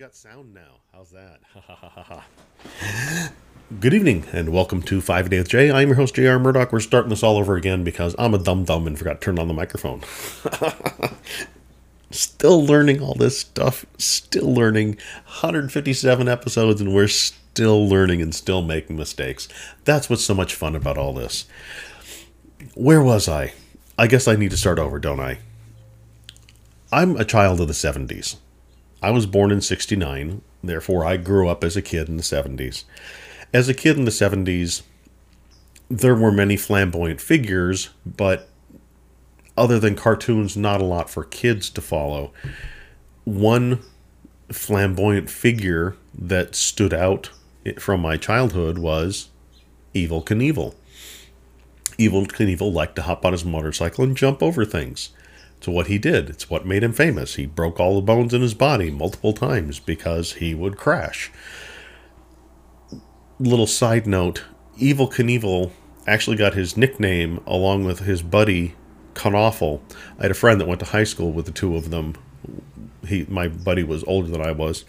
got sound now. How's that? Ha ha ha ha ha. Good evening and welcome to Five Day with Jay. I'm your host J.R. Murdoch. We're starting this all over again because I'm a dumb dumb and forgot to turn on the microphone. still learning all this stuff. Still learning. 157 episodes and we're still learning and still making mistakes. That's what's so much fun about all this. Where was I? I guess I need to start over, don't I? I'm a child of the 70s. I was born in 69, therefore, I grew up as a kid in the 70s. As a kid in the 70s, there were many flamboyant figures, but other than cartoons, not a lot for kids to follow. One flamboyant figure that stood out from my childhood was Evel Knievel. Evel Knievel liked to hop on his motorcycle and jump over things. It's what he did. It's what made him famous. He broke all the bones in his body multiple times because he would crash. Little side note Evel Knievel actually got his nickname along with his buddy Kanoffel. I had a friend that went to high school with the two of them. He, my buddy was older than I was,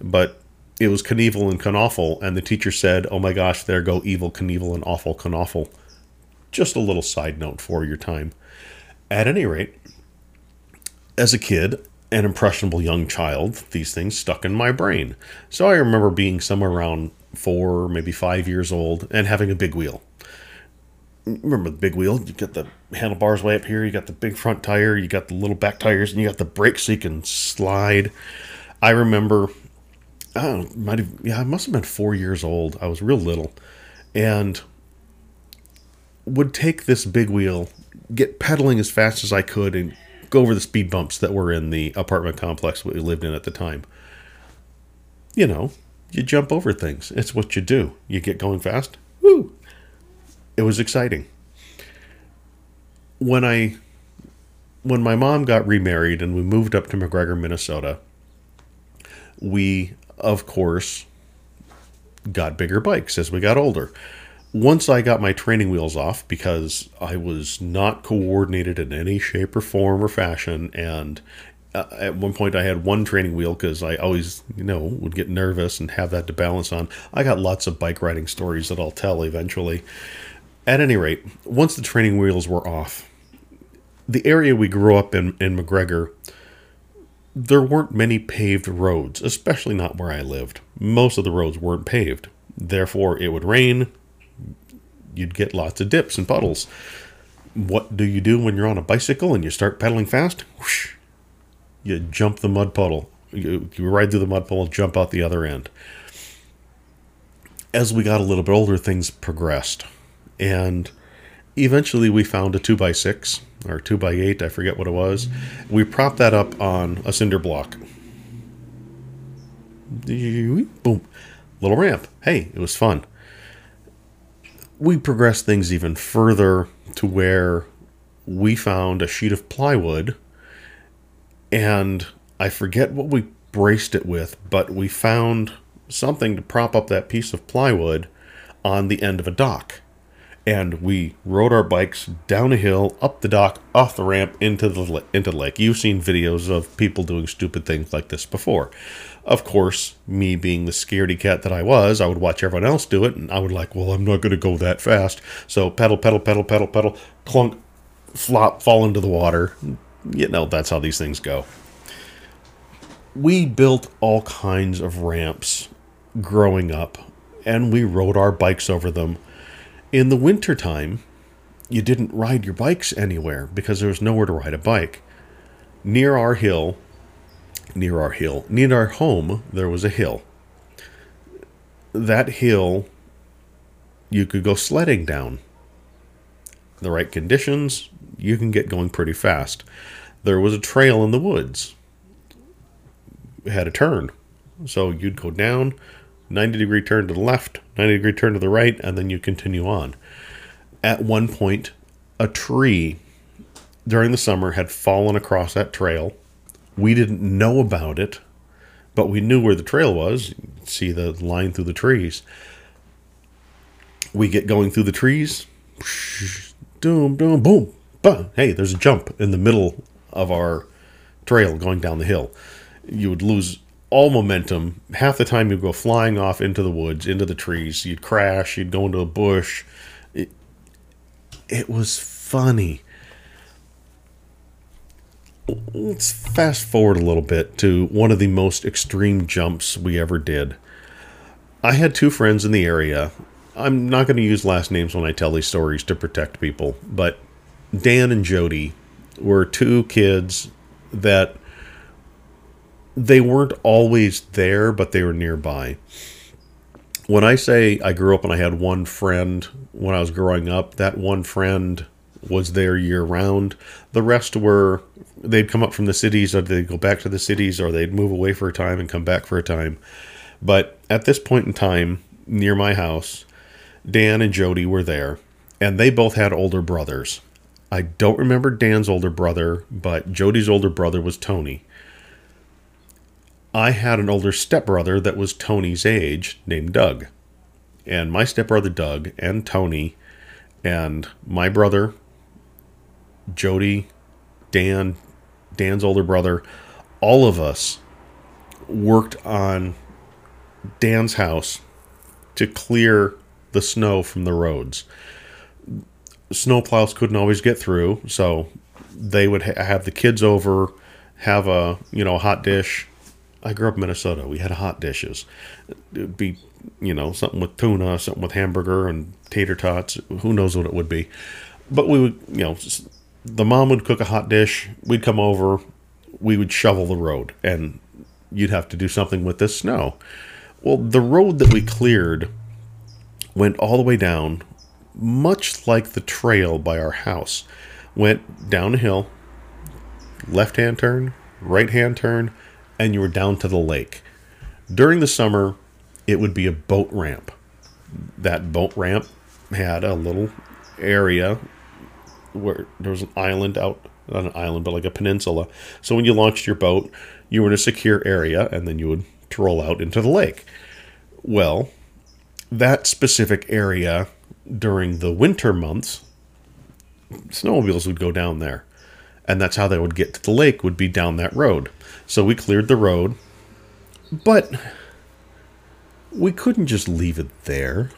but it was Knievel and Kanoffel, and the teacher said, "Oh my gosh, there go evil Knievel and Awful Kanoffel." Just a little side note for your time. At any rate, as a kid, an impressionable young child, these things stuck in my brain. So I remember being somewhere around four, maybe five years old, and having a big wheel. Remember the big wheel? You got the handlebars way up here, you got the big front tire, you got the little back tires, and you got the brakes so you can slide. I remember, I don't know, might have, yeah, I must have been four years old. I was real little, and would take this big wheel, get pedaling as fast as I could, and go over the speed bumps that were in the apartment complex we lived in at the time. You know, you jump over things. It's what you do. You get going fast. Woo! It was exciting. When I when my mom got remarried and we moved up to McGregor, Minnesota, we of course got bigger bikes as we got older once I got my training wheels off because I was not coordinated in any shape or form or fashion, and uh, at one point I had one training wheel because I always, you know, would get nervous and have that to balance on. I got lots of bike riding stories that I'll tell eventually. At any rate, once the training wheels were off, the area we grew up in in McGregor, there weren't many paved roads, especially not where I lived. Most of the roads weren't paved. Therefore, it would rain, you'd get lots of dips and puddles. What do you do when you're on a bicycle and you start pedaling fast? Whoosh, you jump the mud puddle. You, you ride through the mud puddle, jump out the other end. As we got a little bit older, things progressed. And eventually we found a 2x6 or 2x8, I forget what it was. We propped that up on a cinder block. Boom. Little ramp. Hey, it was fun we progressed things even further to where we found a sheet of plywood and I forget what we braced it with, but we found something to prop up that piece of plywood on the end of a dock. And we rode our bikes down a hill, up the dock, off the ramp, into the into the lake. You've seen videos of people doing stupid things like this before. Of course, me being the scaredy cat that I was, I would watch everyone else do it, and I would like, well, I'm not going to go that fast. So pedal, pedal, pedal, pedal, pedal, clunk, flop, fall into the water. You know, that's how these things go. We built all kinds of ramps growing up, and we rode our bikes over them. In the wintertime, you didn't ride your bikes anywhere because there was nowhere to ride a bike. Near our hill, near our hill. Near our home, there was a hill. That hill, you could go sledding down. The right conditions, you can get going pretty fast. There was a trail in the woods. It had a turn. So you'd go down, 90 degree turn to the left, 90 degree turn to the right, and then you continue on. At one point, a tree during the summer had fallen across that trail we didn't know about it, but we knew where the trail was. see the line through the trees. We get going through the trees. Boom, boom, boom. Bah. Hey, there's a jump in the middle of our trail going down the hill. You would lose all momentum. Half the time you'd go flying off into the woods, into the trees. You'd crash. You'd go into a bush. It, it was funny. Let's fast forward a little bit to one of the most extreme jumps we ever did. I had two friends in the area. I'm not going to use last names when I tell these stories to protect people, but Dan and Jody were two kids that they weren't always there, but they were nearby. When I say I grew up and I had one friend when I was growing up, that one friend was there year round. The rest were they'd come up from the cities or they'd go back to the cities or they'd move away for a time and come back for a time. But at this point in time, near my house, Dan and Jody were there, and they both had older brothers. I don't remember Dan's older brother, but Jody's older brother was Tony. I had an older stepbrother that was Tony's age named Doug. And my stepbrother Doug and Tony and my brother, Jody, Dan, Dan's older brother, all of us worked on Dan's house to clear the snow from the roads. Snowplows couldn't always get through, so they would ha- have the kids over, have a you know a hot dish. I grew up in Minnesota. We had hot dishes. It'd be you know something with tuna, something with hamburger and tater tots. Who knows what it would be, but we would you know the mom would cook a hot dish. We'd come over. We would shovel the road, and you'd have to do something with this snow. Well, the road that we cleared went all the way down, much like the trail by our house. Went down a hill, left hand turn, right hand turn, and you were down to the lake. During the summer, it would be a boat ramp. That boat ramp had a little area where there was an island out, not an island, but like a peninsula. So when you launched your boat, you were in a secure area, and then you would to roll out into the lake. Well, that specific area during the winter months, snowmobiles would go down there. And that's how they would get to the lake would be down that road. So we cleared the road, but we couldn't just leave it there.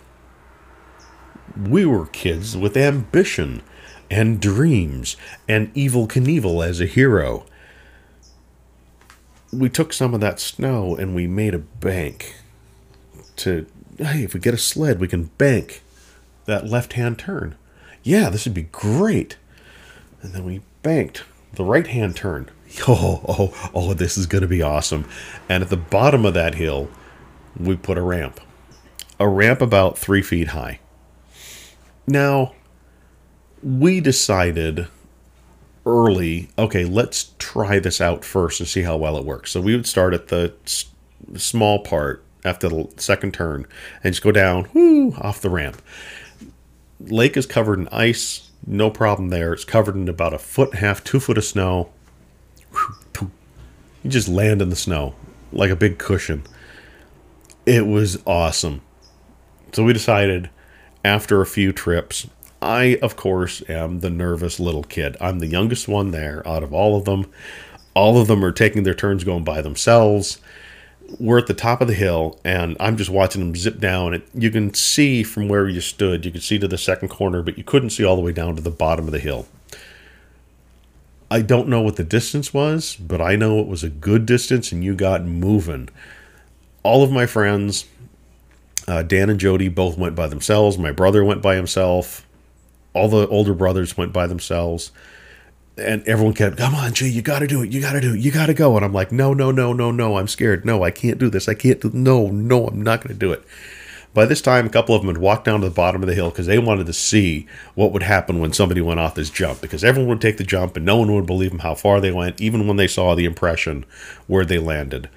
We were kids with ambition and dreams and Evel Knievel as a hero. We took some of that snow and we made a bank to hey if we get a sled we can bank that left hand turn. Yeah this would be great. And then we banked the right hand turn. Oh oh oh this is going to be awesome. And at the bottom of that hill we put a ramp. A ramp about three feet high now we decided early, okay, let's try this out first and see how well it works. So we would start at the s- small part after the second turn and just go down, whoo, off the ramp. Lake is covered in ice, no problem there. It's covered in about a foot and a half, two foot of snow. You just land in the snow like a big cushion. It was awesome. So we decided after a few trips I, of course, am the nervous little kid. I'm the youngest one there out of all of them. All of them are taking their turns going by themselves. We're at the top of the hill, and I'm just watching them zip down. You can see from where you stood, you could see to the second corner, but you couldn't see all the way down to the bottom of the hill. I don't know what the distance was, but I know it was a good distance, and you got moving. All of my friends, uh, Dan and Jody, both went by themselves. My brother went by himself. All the older brothers went by themselves. And everyone kept come on jay you gotta do it you gotta do it you gotta go. And i'm like no no no no no i'm scared. No i can't do this i can't do no no i'm not gonna do it. By this time a couple of them had walked down to the bottom of the hill because they wanted to see what would happen when somebody went off this jump because everyone would take the jump and no one would believe them how far they went even when they saw the impression where they landed.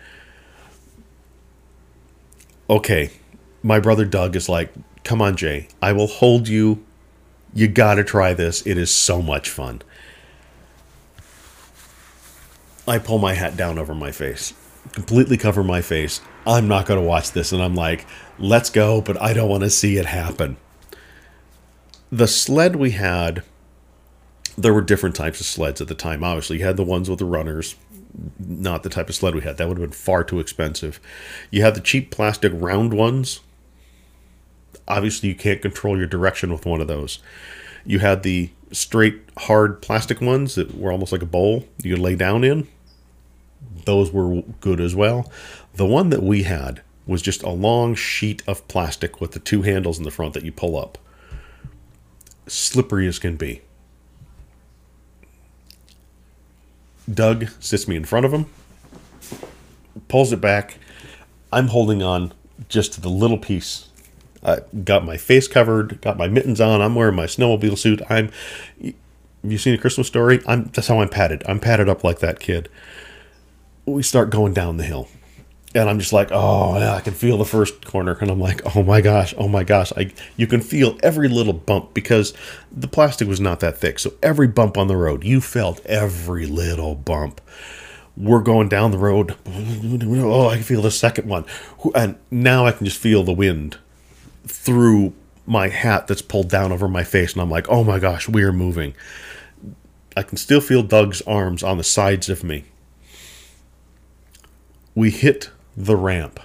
Okay my brother doug is like come on jay i will hold you you got to try this. It is so much fun. I pull my hat down over my face, completely cover my face. I'm not going to watch this. And I'm like, let's go, but I don't want to see it happen. The sled we had, there were different types of sleds at the time. Obviously, you had the ones with the runners, not the type of sled we had. That would have been far too expensive. You had the cheap plastic round ones. Obviously, you can't control your direction with one of those. You had the straight, hard plastic ones that were almost like a bowl you could lay down in. Those were good as well. The one that we had was just a long sheet of plastic with the two handles in the front that you pull up. Slippery as can be. Doug sits me in front of him, pulls it back. I'm holding on just to the little piece. I got my face covered, got my mittens on. I'm wearing my snowmobile suit. I'm. Have you seen a Christmas story? I'm. That's how I'm padded. I'm padded up like that kid. We start going down the hill and I'm just like, oh, yeah, I can feel the first corner, and I'm like, oh my gosh, oh my gosh, I you can feel every little bump because the plastic was not that thick, so every bump on the road, you felt every little bump. We're going down the road. Oh, I can feel the second one, and now I can just feel the wind through my hat that's pulled down over my face, and I'm like, oh my gosh, we are moving. I can still feel Doug's arms on the sides of me. We hit the ramp.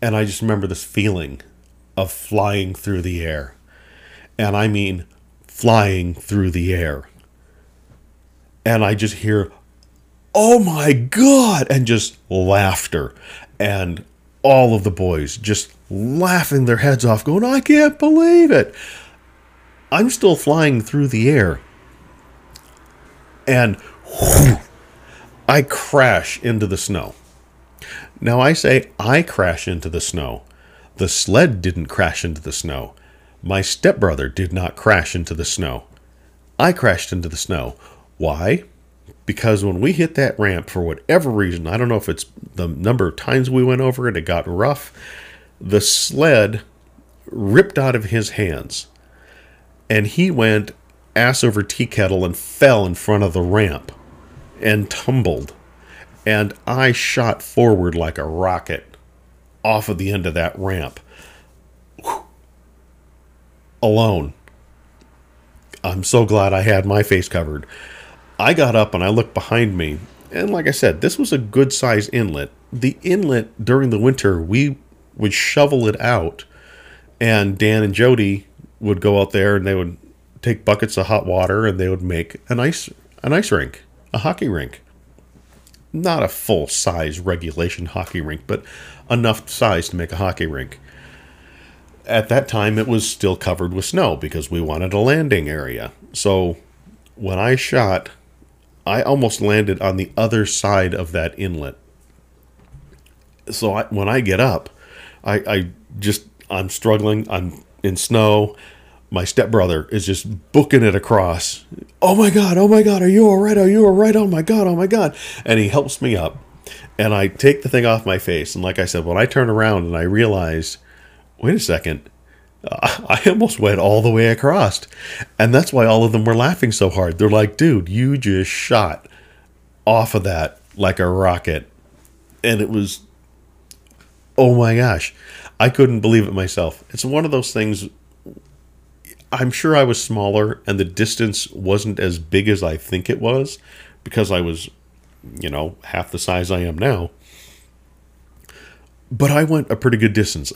And I just remember this feeling of flying through the air. And I mean flying through the air. And I just hear, oh my God, and just laughter. And all of the boys just laughing their heads off, going, I can't believe it. I'm still flying through the air. And I crash into the snow. Now I say I crash into the snow. The sled didn't crash into the snow. My stepbrother did not crash into the snow. I crashed into the snow. Why? Because when we hit that ramp, for whatever reason, I don't know if it's the number of times we went over it, it got rough. The sled ripped out of his hands. And he went ass over tea kettle and fell in front of the ramp and tumbled and I shot forward like a rocket off of the end of that ramp. Alone. I'm so glad I had my face covered. I got up and I looked behind me, and like I said, this was a good size inlet. The inlet during the winter, we would shovel it out, and Dan and Jody would go out there and they would take buckets of hot water and they would make an ice an ice rink, a hockey rink not a full size regulation hockey rink, but enough size to make a hockey rink. At that time, it was still covered with snow because we wanted a landing area. So when I shot, I almost landed on the other side of that inlet. So I, when I get up, I, I just, I'm struggling. I'm in snow my stepbrother is just booking it across. Oh my God, oh my God, are you all right? Are you all right? Oh my God, oh my God. And he helps me up. And I take the thing off my face. And like I said, when I turn around and I realize, wait a second, I almost went all the way across. And that's why all of them were laughing so hard. They're like, dude, you just shot off of that like a rocket. And it was, oh my gosh, I couldn't believe it myself. It's one of those things I'm sure I was smaller and the distance wasn't as big as I think it was because I was, you know, half the size I am now. But I went a pretty good distance.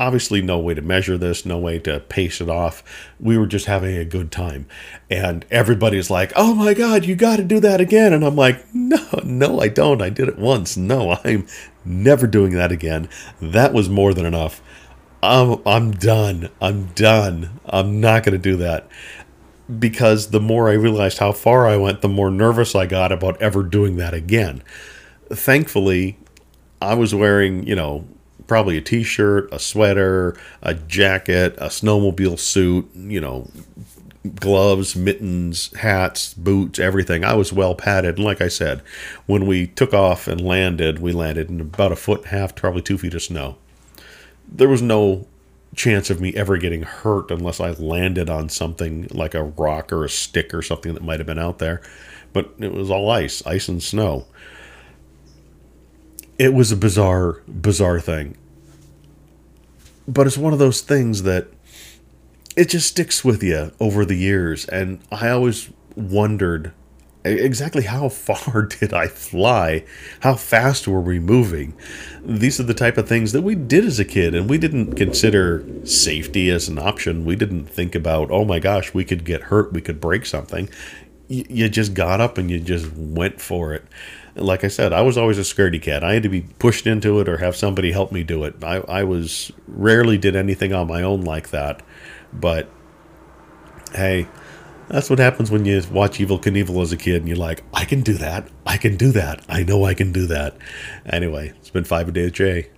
Obviously, no way to measure this, no way to pace it off. We were just having a good time. And everybody's like, oh my God, you got to do that again. And I'm like, no, no, I don't. I did it once. No, I'm never doing that again. That was more than enough. I'm I'm done. I'm done. I'm not going to do that. Because the more I realized how far I went, the more nervous I got about ever doing that again. Thankfully, I was wearing, you know, probably a t-shirt, a sweater, a jacket, a snowmobile suit, you know, gloves, mittens, hats, boots, everything. I was well padded. And like I said, when we took off and landed, we landed in about a foot and a half, probably two feet of snow there was no chance of me ever getting hurt unless I landed on something like a rock or a stick or something that might have been out there. But it was all ice, ice and snow. It was a bizarre, bizarre thing. But it's one of those things that it just sticks with you over the years. And I always wondered exactly how far did I fly? How fast were we moving? These are the type of things that we did as a kid, and we didn't consider safety as an option. We didn't think about, oh my gosh, we could get hurt, we could break something. You just got up and you just went for it. Like I said, I was always a scaredy cat. I had to be pushed into it or have somebody help me do it. I, I was rarely did anything on my own like that. But hey, that's what happens when you watch Evel Knievel as a kid and you're like, I can do that. I can do that. I know I can do that. Anyway, it's been five a day with Jay.